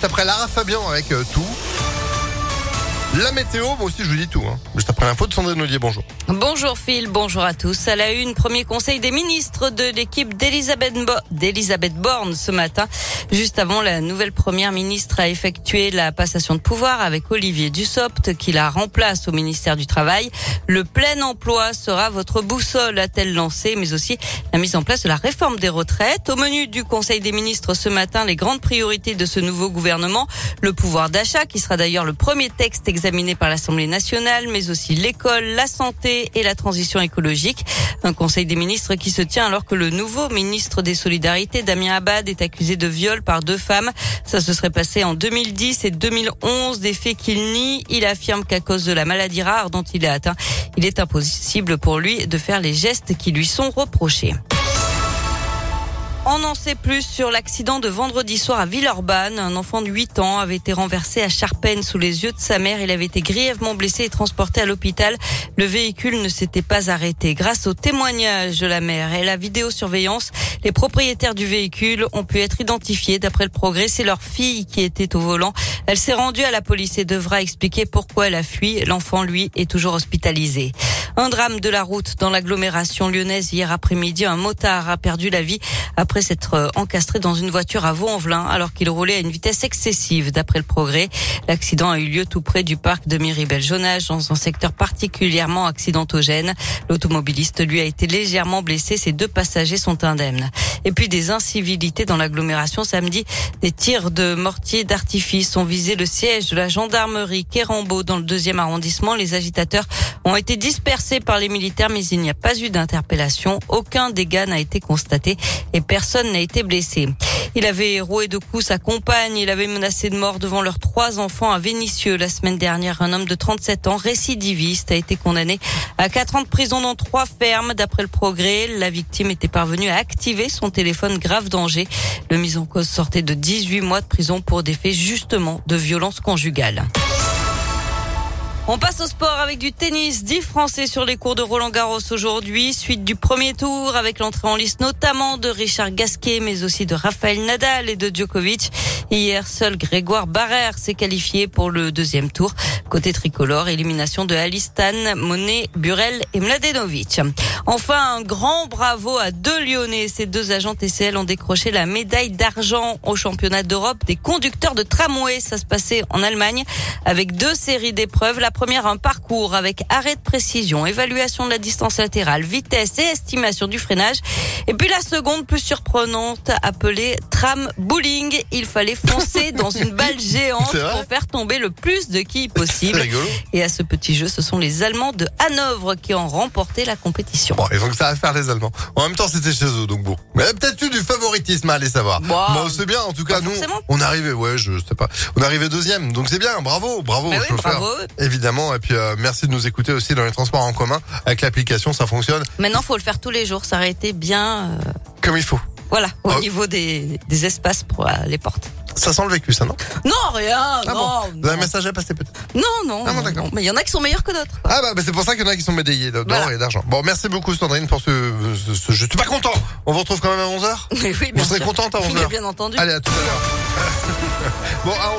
Après Lara Fabian avec euh, tout. La météo, moi aussi je vous dis tout. Hein. Juste après l'info de Sandrine Ollier, bonjour. Bonjour Phil, bonjour à tous. À la une, premier conseil des ministres de l'équipe d'Elisabeth Bo Borne ce matin. Juste avant, la nouvelle première ministre a effectué la passation de pouvoir avec Olivier Dussopt qui la remplace au ministère du Travail. Le plein emploi sera votre boussole, a-t-elle lancé, mais aussi la mise en place de la réforme des retraites. Au menu du conseil des ministres ce matin, les grandes priorités de ce nouveau gouvernement, le pouvoir d'achat qui sera d'ailleurs le premier texte examiné par l'Assemblée nationale, mais aussi l'école, la santé et la transition écologique. Un conseil des ministres qui se tient alors que le nouveau ministre des Solidarités, Damien Abad, est accusé de viol par deux femmes. Ça se serait passé en 2010 et 2011, des faits qu'il nie. Il affirme qu'à cause de la maladie rare dont il est atteint, il est impossible pour lui de faire les gestes qui lui sont reprochés. On en sait plus sur l'accident de vendredi soir à Villeurbanne. Un enfant de 8 ans avait été renversé à Charpennes sous les yeux de sa mère. Il avait été grièvement blessé et transporté à l'hôpital. Le véhicule ne s'était pas arrêté. Grâce au témoignage de la mère et la vidéosurveillance, les propriétaires du véhicule ont pu être identifiés. D'après le progrès, c'est leur fille qui était au volant. Elle s'est rendue à la police et devra expliquer pourquoi elle a fui. L'enfant, lui, est toujours hospitalisé. Un drame de la route dans l'agglomération lyonnaise hier après-midi. Un motard a perdu la vie après s'être euh, encastré dans une voiture à Vaux-en-Velin alors qu'il roulait à une vitesse excessive d'après le progrès. L'accident a eu lieu tout près du parc de Miribel-Jonage dans un secteur particulièrement accidentogène. L'automobiliste lui a été légèrement blessé. Ses deux passagers sont indemnes. Et puis des incivilités dans l'agglomération samedi. Des tirs de mortiers d'artifice ont visé le siège de la gendarmerie Kérambeau dans le deuxième arrondissement. Les agitateurs ont été dispersés par les militaires, mais il n'y a pas eu d'interpellation. Aucun dégât n'a été constaté et personne n'a été blessé. Il avait roué de coups sa compagne. Il avait menacé de mort devant leurs trois enfants à Vénissieux la semaine dernière. Un homme de 37 ans, récidiviste, a été condamné à quatre ans de prison dans trois fermes. D'après le progrès, la victime était parvenue à activer son téléphone grave danger. Le mis en cause sortait de 18 mois de prison pour des faits justement de violence conjugale. On passe au sport avec du tennis. 10 Français sur les cours de Roland Garros aujourd'hui. Suite du premier tour avec l'entrée en liste notamment de Richard Gasquet, mais aussi de Rafael Nadal et de Djokovic. Hier, seul Grégoire Barrère s'est qualifié pour le deuxième tour. Côté tricolore, élimination de Alistan, Monet, Burel et Mladenovic. Enfin, un grand bravo à deux Lyonnais. Ces deux agents TCL ont décroché la médaille d'argent au championnat d'Europe des conducteurs de tramway. Ça se passait en Allemagne avec deux séries d'épreuves. La première, un parcours avec arrêt de précision, évaluation de la distance latérale, vitesse et estimation du freinage. Et puis la seconde, plus surprenante, appelée tram bowling. Il fallait foncer dans une balle géante pour faire tomber le plus de quilles possible. Et à ce petit jeu, ce sont les Allemands de Hanovre qui ont remporté la compétition. Bon, ils ont que ça à faire les Allemands. En même temps, c'était chez eux, donc bon. Mais peut-être eu du favoritisme, allez savoir. Bon, bah, c'est bien, en tout cas, nous, on arrivait, ouais, je sais pas, on arrivait deuxième, donc c'est bien, bravo, bravo, bah bravo. Évidemment, et puis euh, merci de nous écouter aussi dans les transports en commun. Avec l'application, ça fonctionne. Maintenant, faut le faire tous les jours, ça aurait été bien. Euh, Comme il faut. Voilà, au oh. niveau des, des espaces pour euh, les portes. Ça sent le vécu, ça, non Non, rien. Ah non, Vous avez un message à passer peut-être Non, non. Ah bon, Mais il y en a qui sont meilleurs que d'autres. Ah bah, bah c'est pour ça qu'il y en a qui sont médaillés d'or et d'argent. Bon, merci beaucoup Sandrine pour ce, ce, Je suis pas content. On vous retrouve quand même à 11h Oui, oui, bien Vous serez contente à 11h bien entendu. Allez, à tout à l'heure. bon, à 11